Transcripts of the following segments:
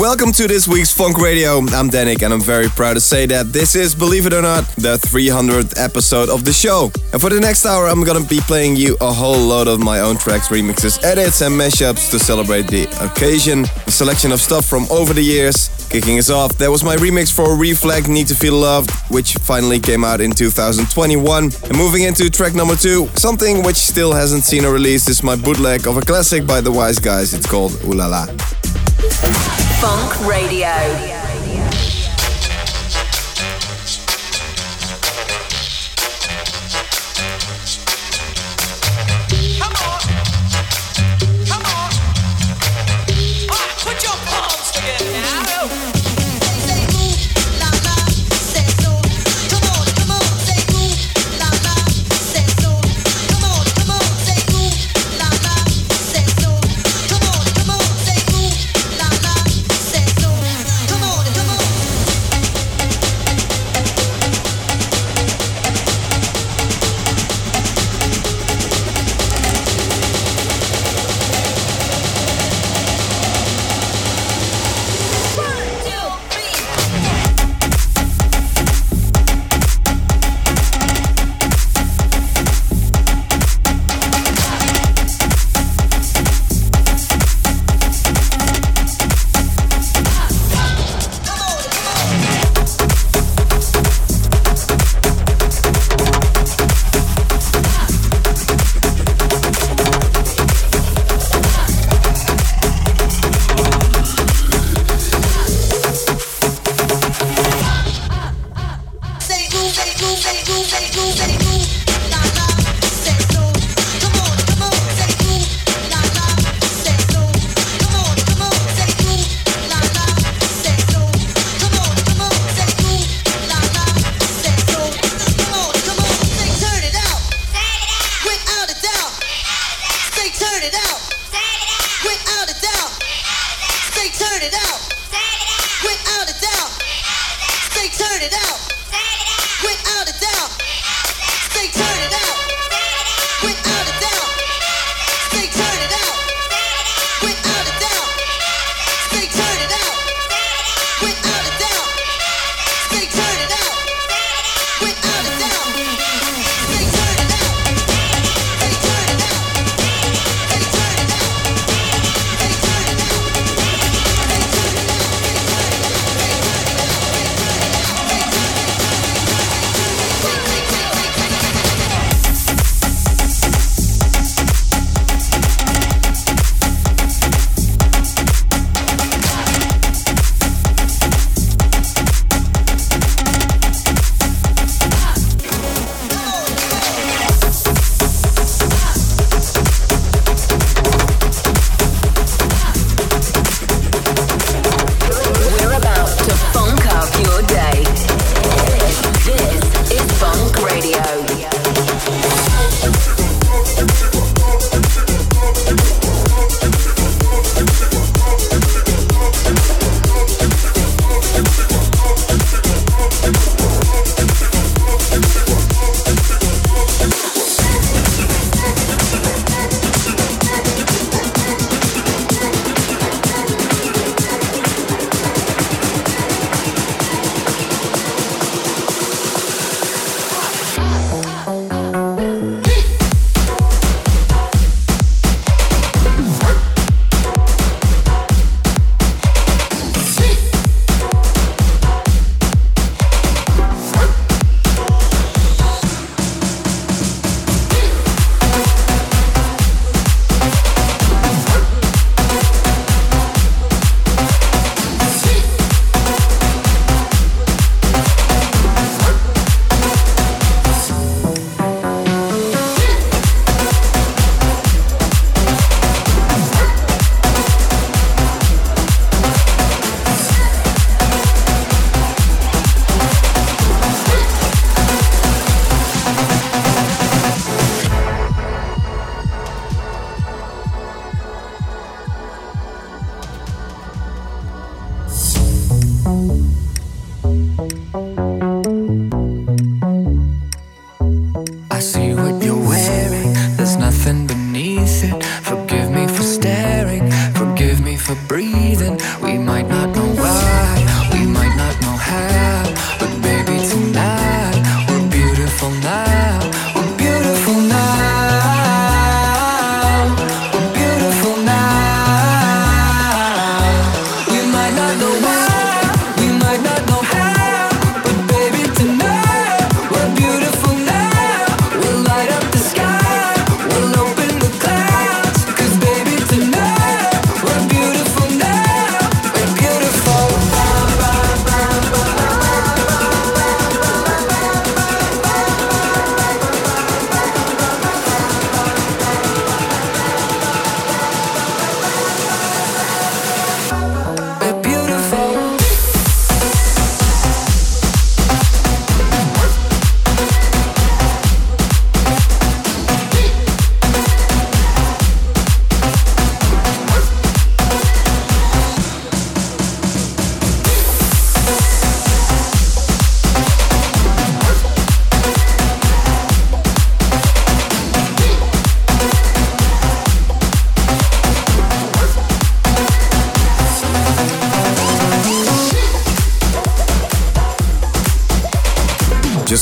Welcome to this week's Funk Radio. I'm Dannic and I'm very proud to say that this is, believe it or not, the 300th episode of the show. And for the next hour, I'm gonna be playing you a whole load of my own tracks, remixes, edits, and mashups to celebrate the occasion. A selection of stuff from over the years. Kicking us off, there was my remix for Reflekt Need to Feel Loved, which finally came out in 2021. And moving into track number two, something which still hasn't seen a release is my bootleg of a classic by the Wise Guys. It's called Ooh La La. Funk Radio.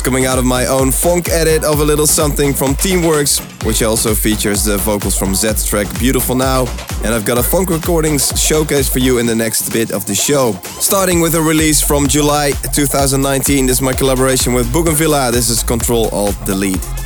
Coming out of my own funk edit of a little something from Teamworks, which also features the vocals from Zedd's track Beautiful Now. And I've got a funk recordings showcase for you in the next bit of the show. Starting with a release from July 2019. This is my collaboration with Bougenvilla. This is Control Alt Delete.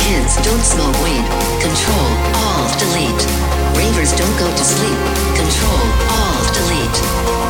Kids don't smoke weed. Control, Alt, Delete. Ravers don't go to sleep. Control, Alt, Delete.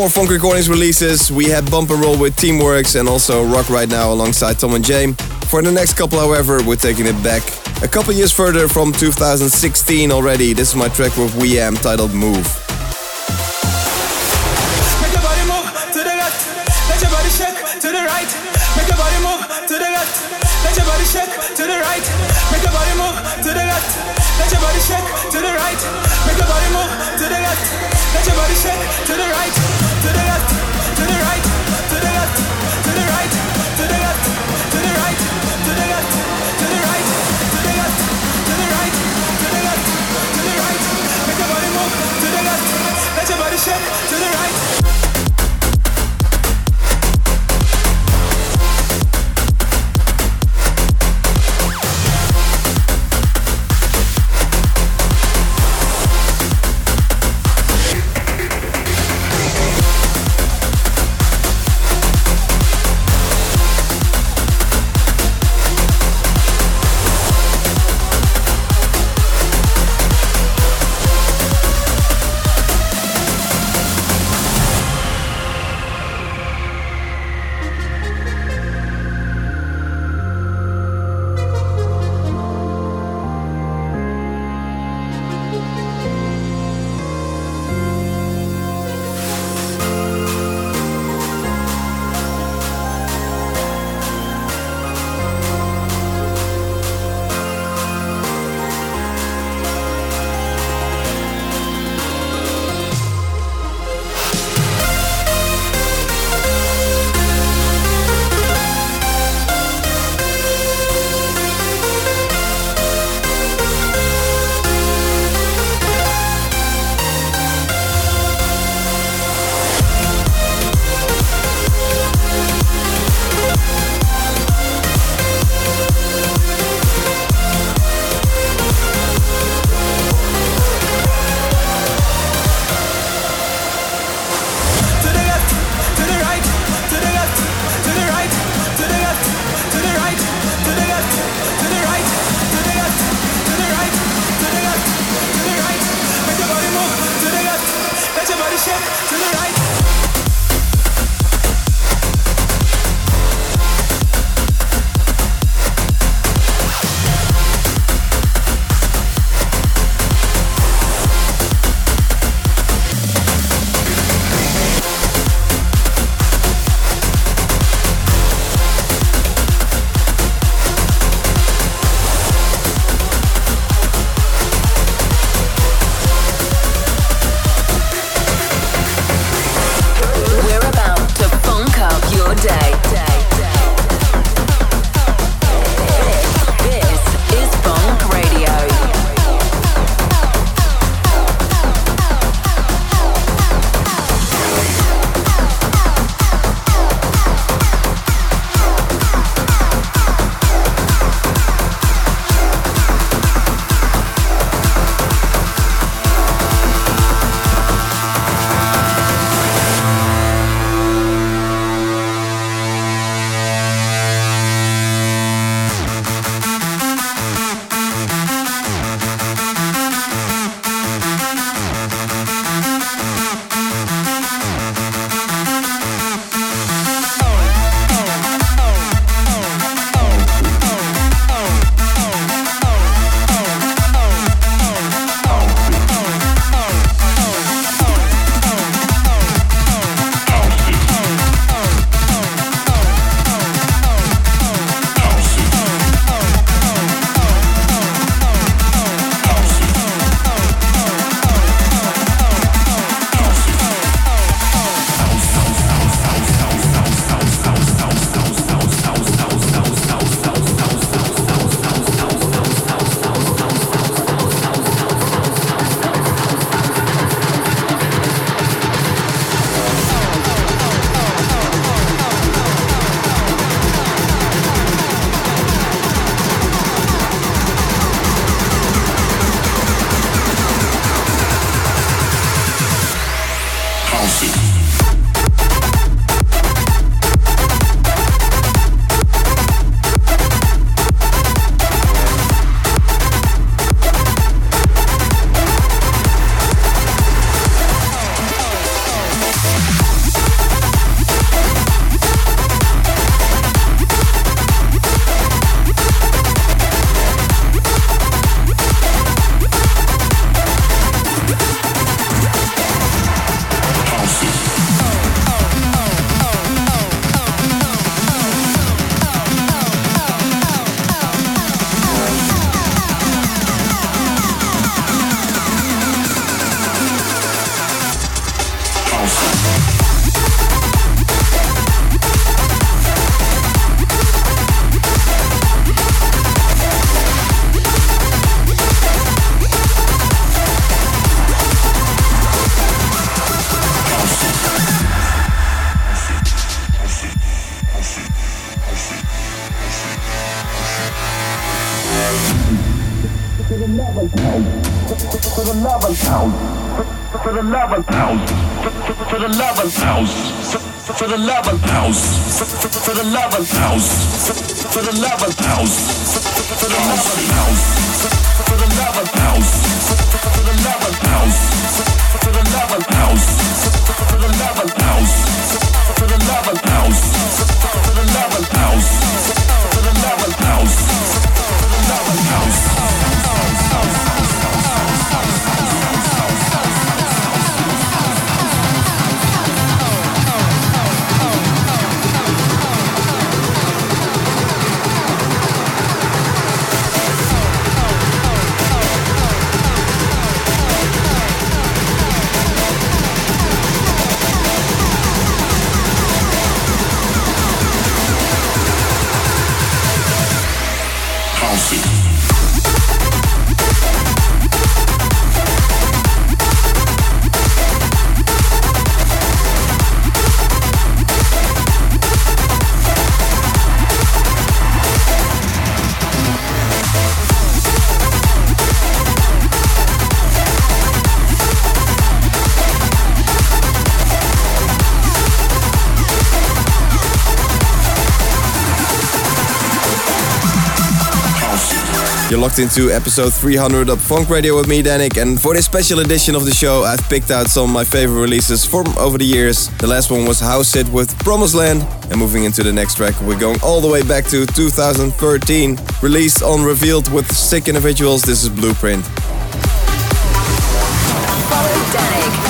more Funk Recordings releases. We had Bumper Roll with Teamworks and also Rock Right Now alongside Tom and James. For the next couple, however, we're taking it back a couple years further from 2016 already. This is my track with We Am titled Move. You're locked into episode 300 of Funk Radio with me, Dannic, and for this special edition of the show, I've picked out some of my favorite releases from over the years. The last one was House It with Promised Land, and moving into the next track, we're going all the way back to 2013. Released on Revealed with Sick Individuals, this is Blueprint. Follow Dannic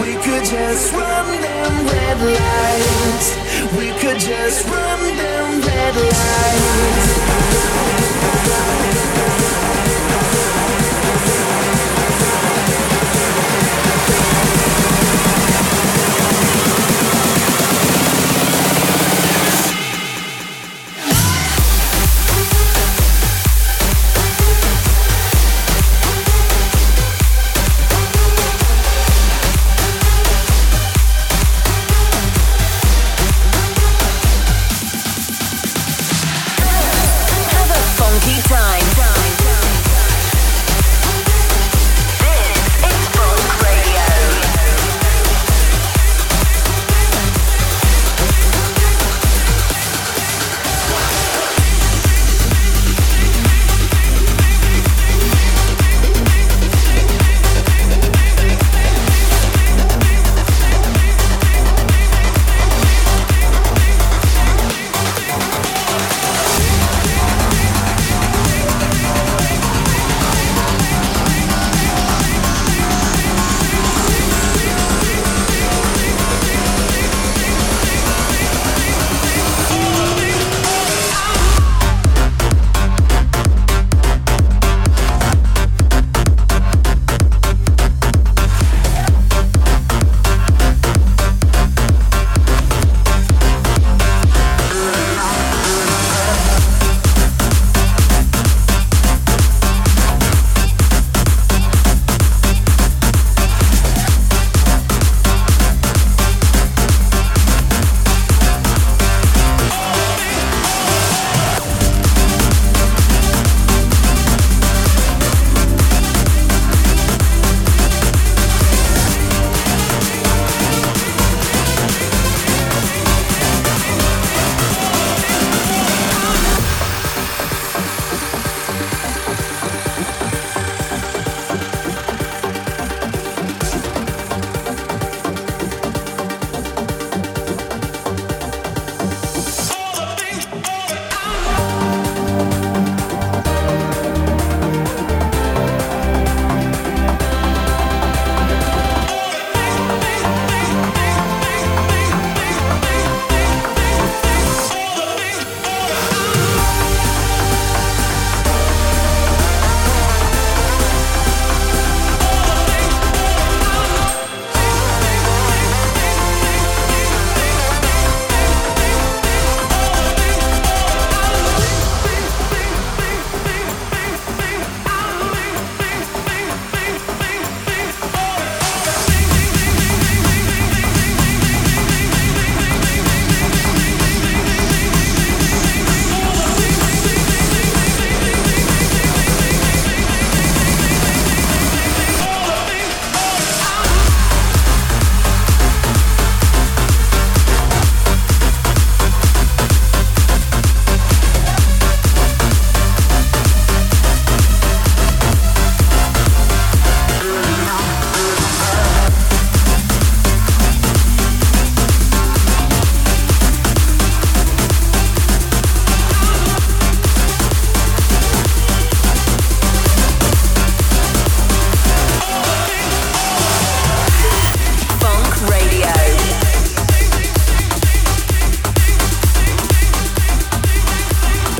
We could just run them red lights. We could just run them red lights.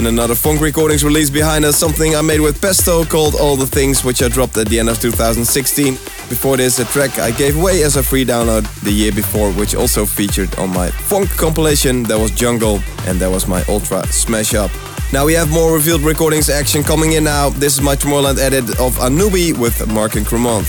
Another fonk recordings release behind us, something I made with Pesto called All the Things, which I dropped at the end of 2016. Before this, a track I gave away as a free download the year before, which also featured on my funk compilation. That was Jungle, and that was my ultra smash up. Now we have more revealed recordings action coming in now. This is my Tomorrowland edit of Anubi with Merk and Kremont.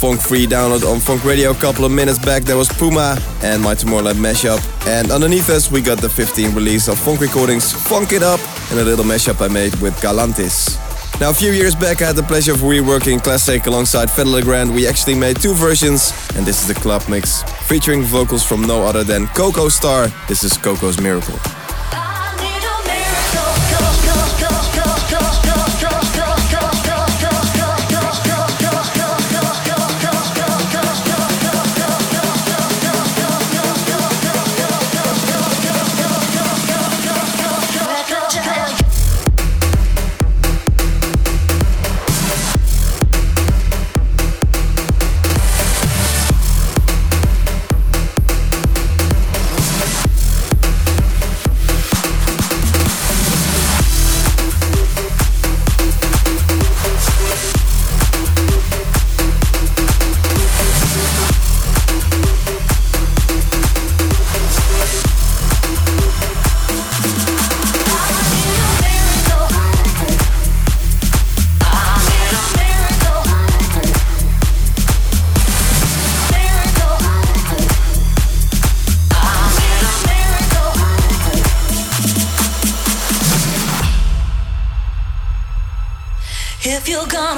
Funk free download on Fonk Radio a couple of minutes back. There was Puma and my Tomorrowland mashup. And underneath us, we got the 15th release of Fonk Recordings Funk It Up and a little mashup I made with Galantis. Now, a few years back, I had the pleasure of reworking Classic alongside Fedde Le Grand. We actually made two versions, and this is the club mix featuring vocals from no other than Coco Star. This is Coco's Miracle.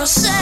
You're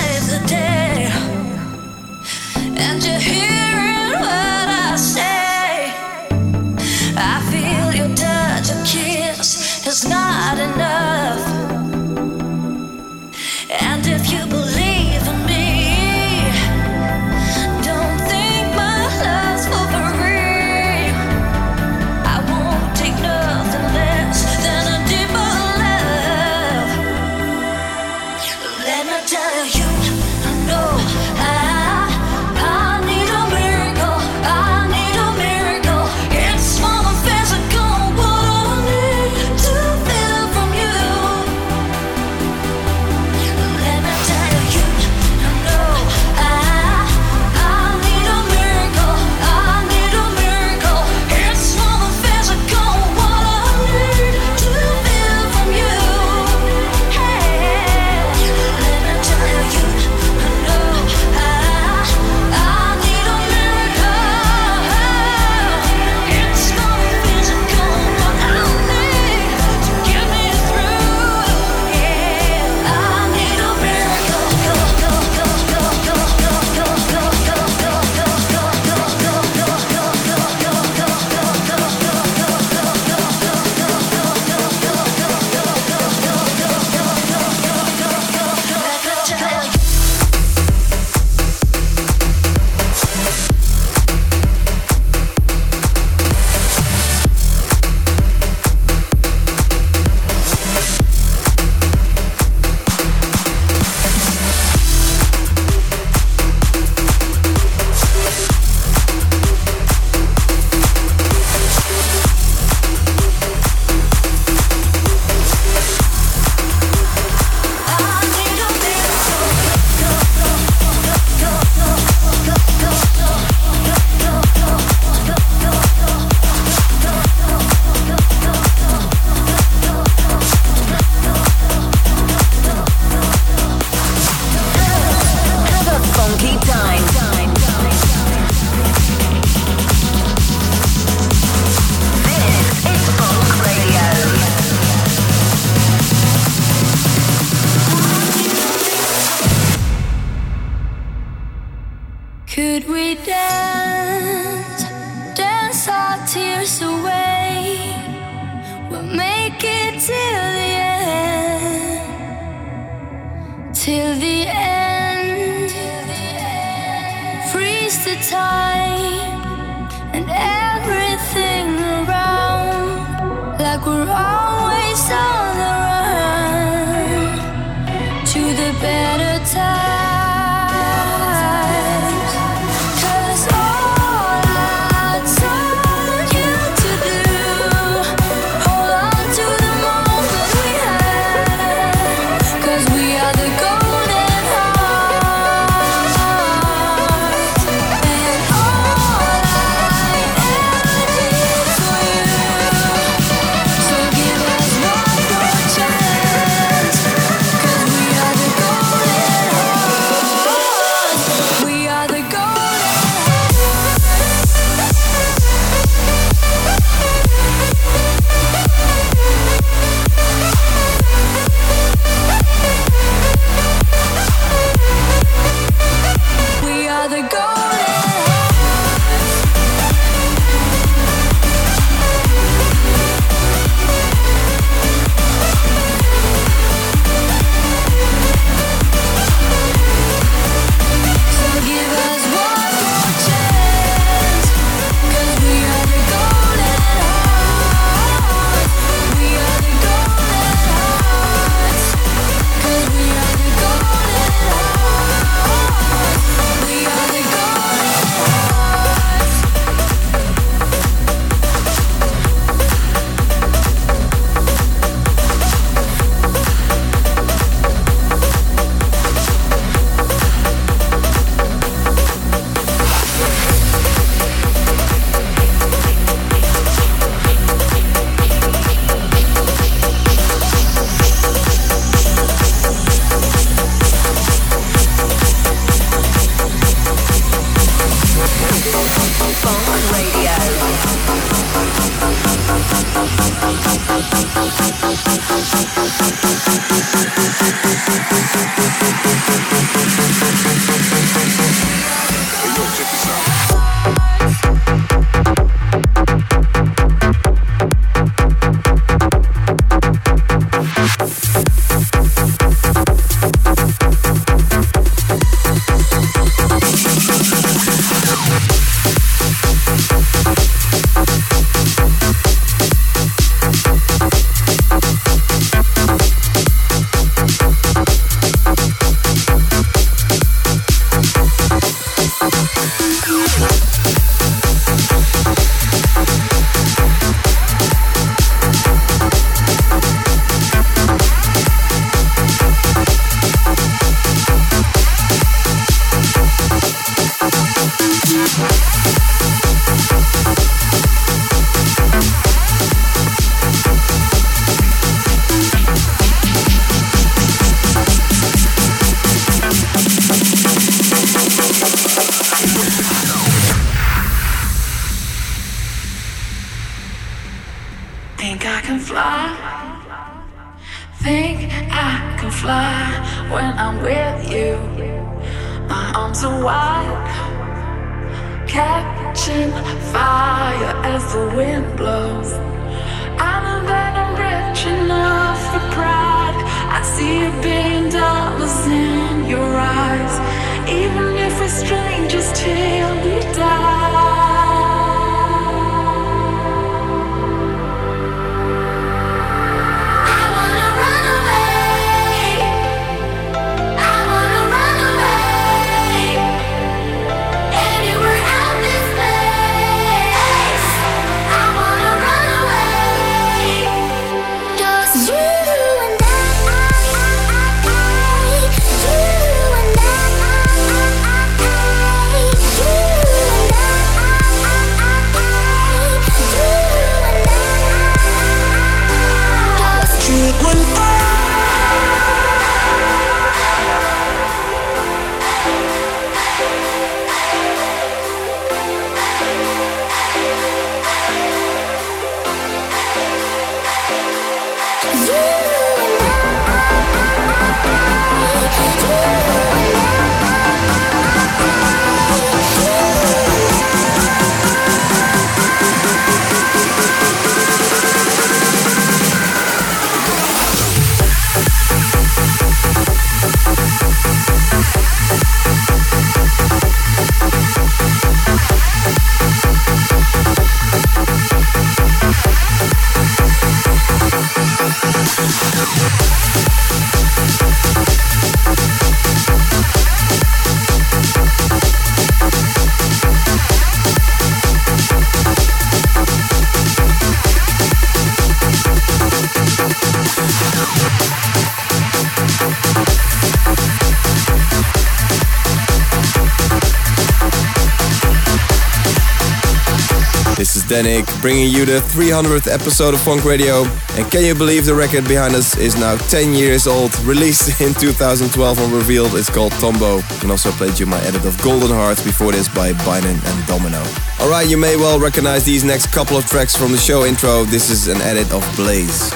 This bringing you the 300th episode of Fonk Radio. And can you believe the record behind us is now 10 years old, released in 2012 and revealed it's called Tombo. And also played you my edit of Golden Hearts before this by Binen and Domino. Alright, you may well recognize these next couple of tracks from the show intro. This is an edit of Blaze.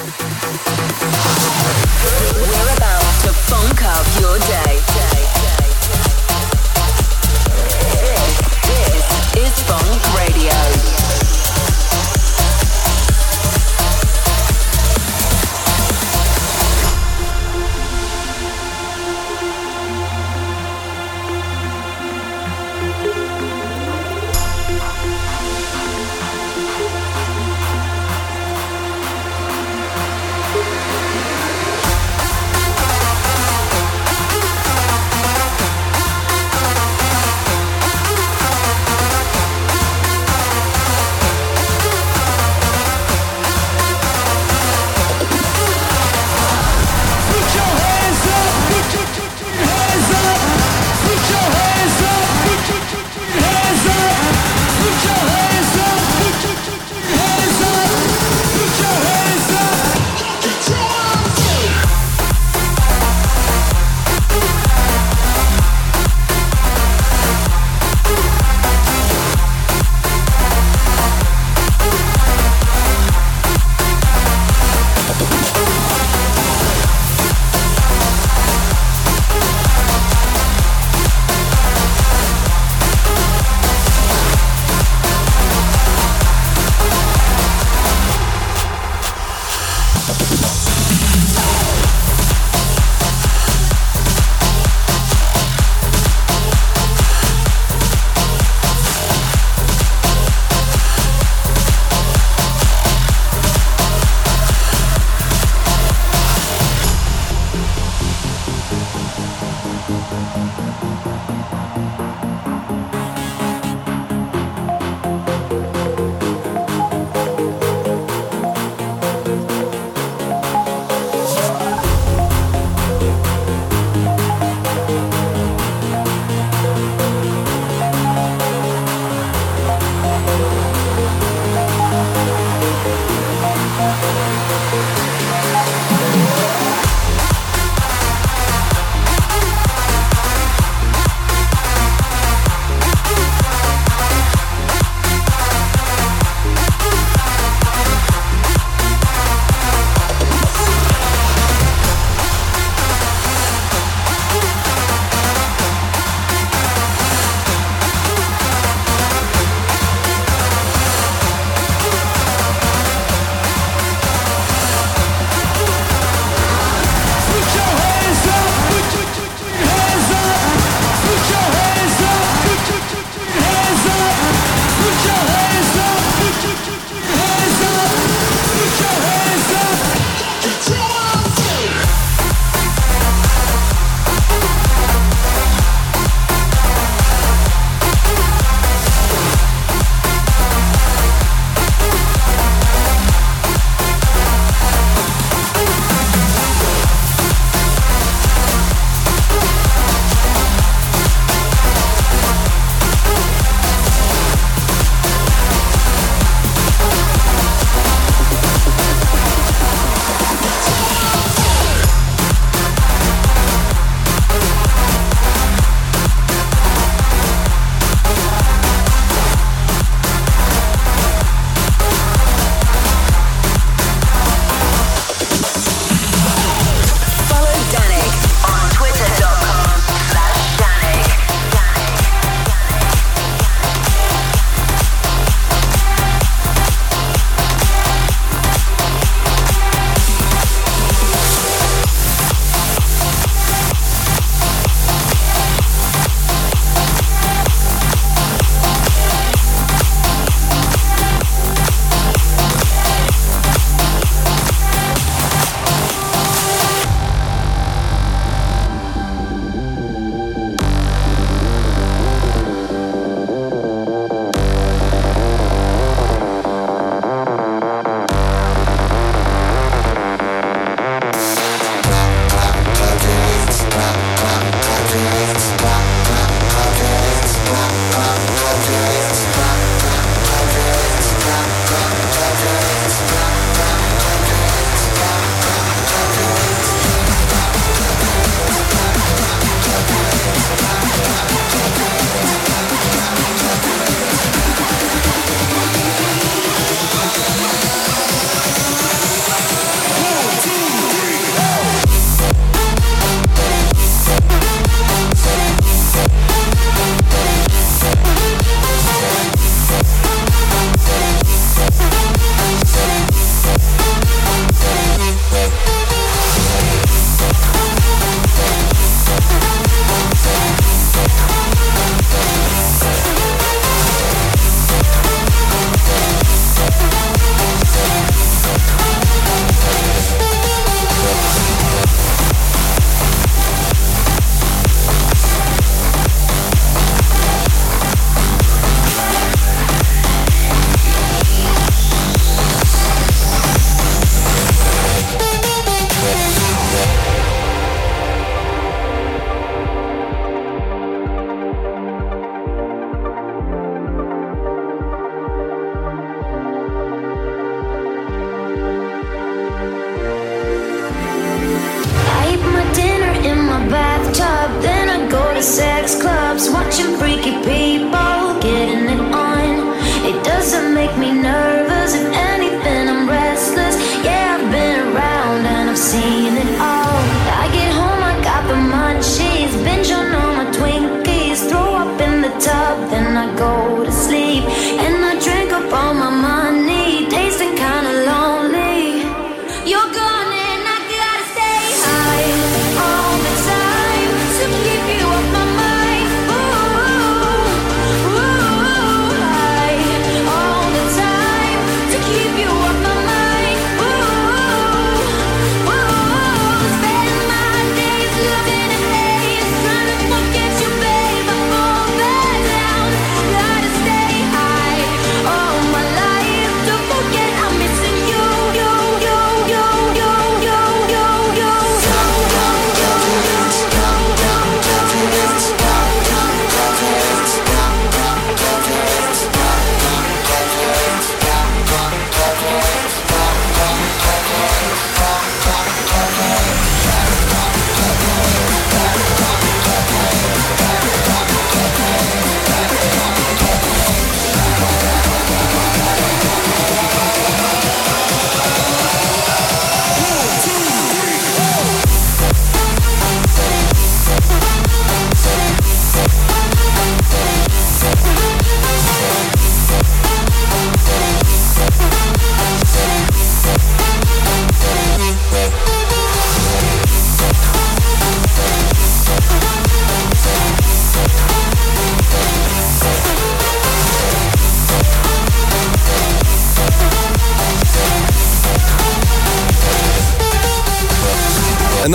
We're about to funk up your day. This is Fonk Radio.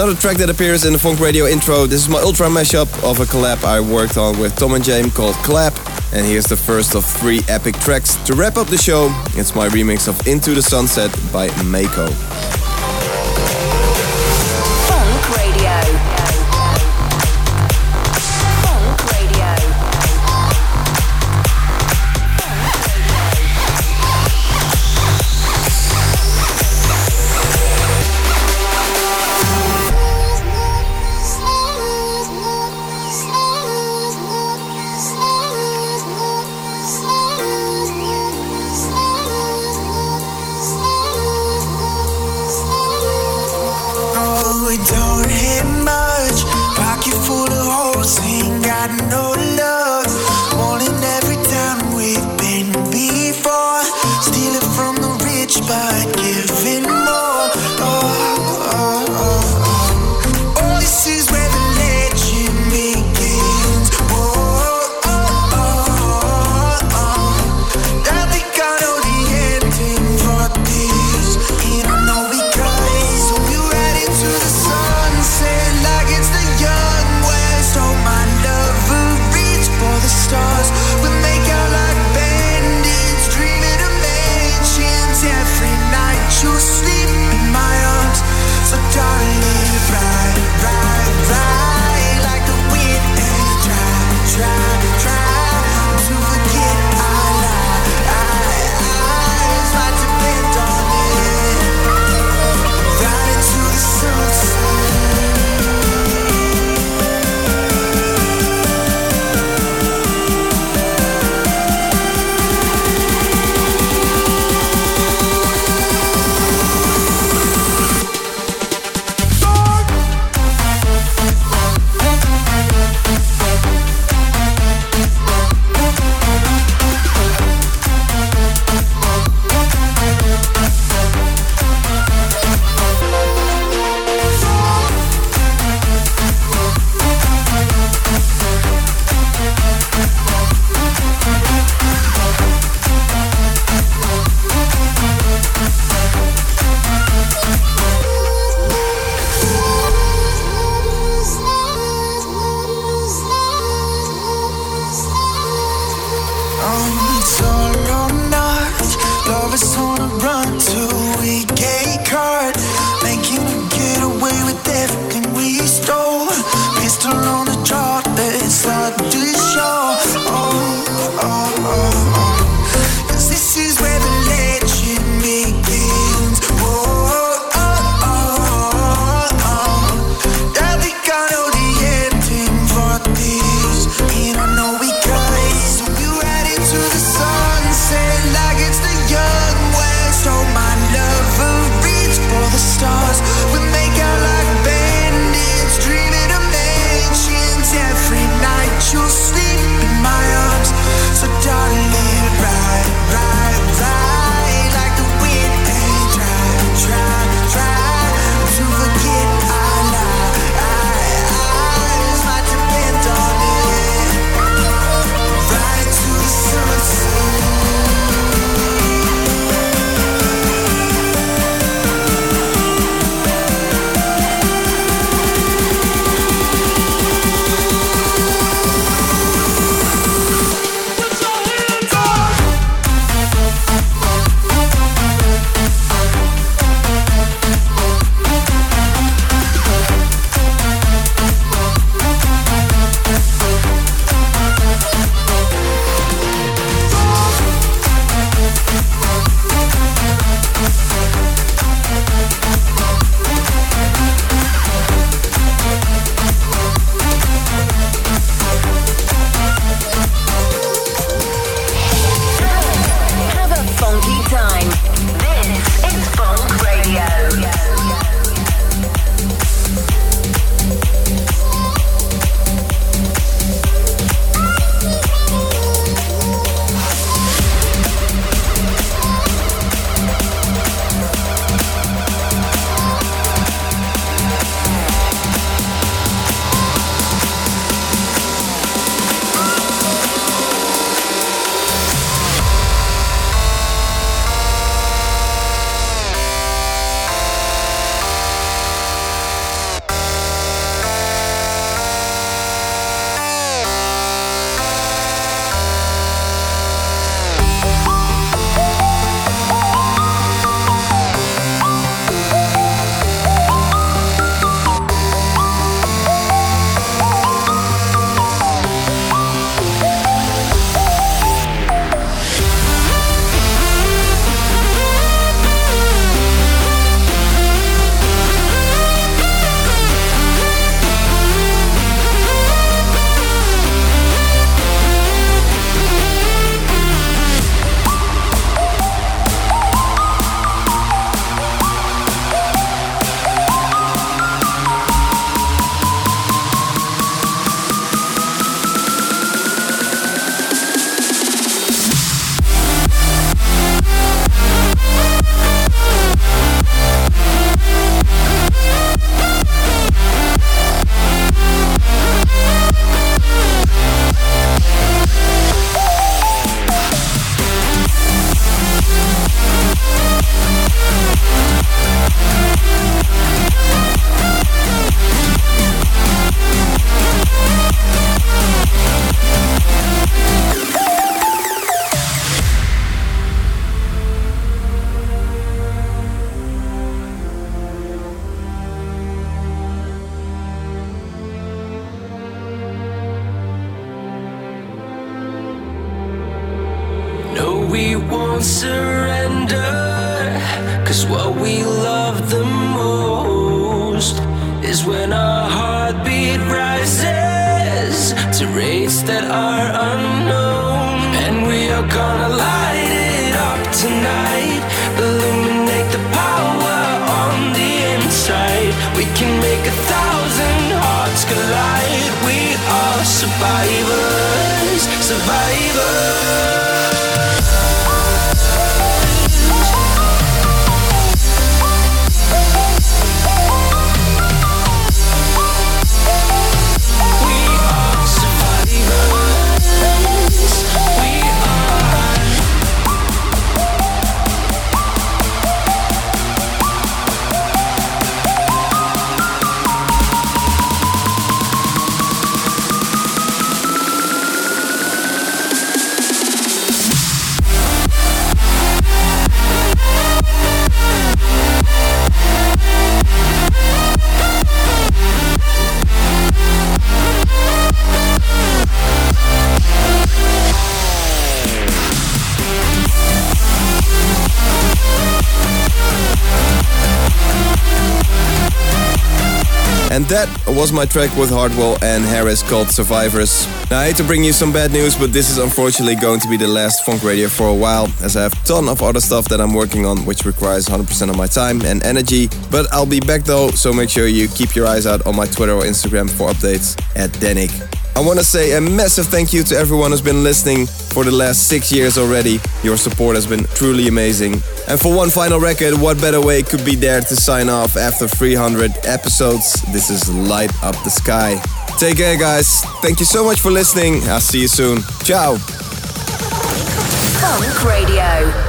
another track that appears in the Fonk Radio intro. This is my ultra mashup of a collab I worked on with Tom and James called Clap. And here's the first of three epic tracks. To wrap up the show, it's my remix of Into the Sunset by Mako. Was my track with Hardwell and Harris called Survivors. Now, I hate to bring you some bad news, but this is unfortunately going to be the last Fonk Radio for a while, as I have a ton of other stuff that I'm working on, which requires 100% of my time and energy. But I'll be back though, so make sure you keep your eyes out on my Twitter or Instagram for updates at Dannic. I want to say a massive thank you to everyone who's been listening for the last six years already. Your support has been truly amazing. And for one final record, what better way could be there to sign off after 300 episodes? This is Light Up the Sky. Take care, guys. Thank you so much for listening. I'll see you soon. Ciao. Fonk Radio.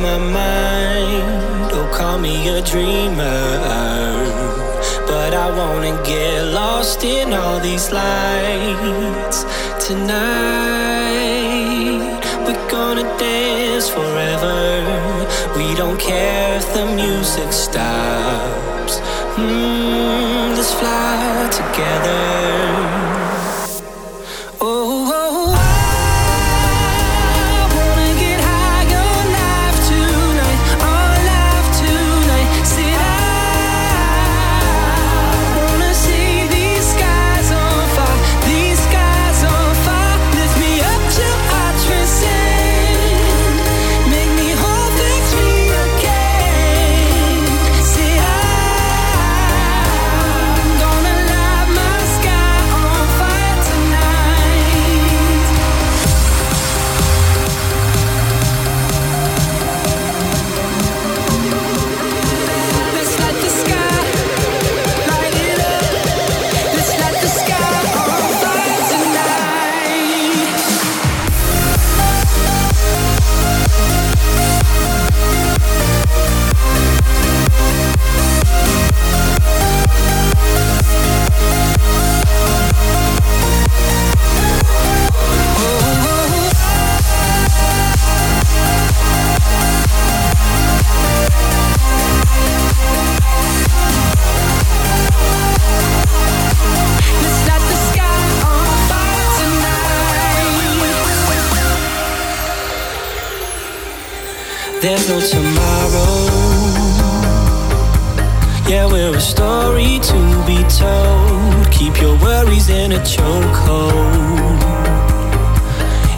My mind. Oh, call me a dreamer. But I wanna get lost in all these lights tonight. We're gonna dance forever. We don't care if the music stops. Mm, let's fly together. There's no tomorrow. Yeah, we're a story to be told. Keep your worries in a chokehold.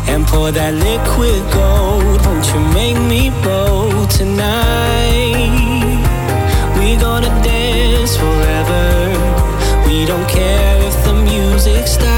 And pour that liquid gold. Won't you make me bold tonight? We're gonna dance forever. We don't care if the music stops.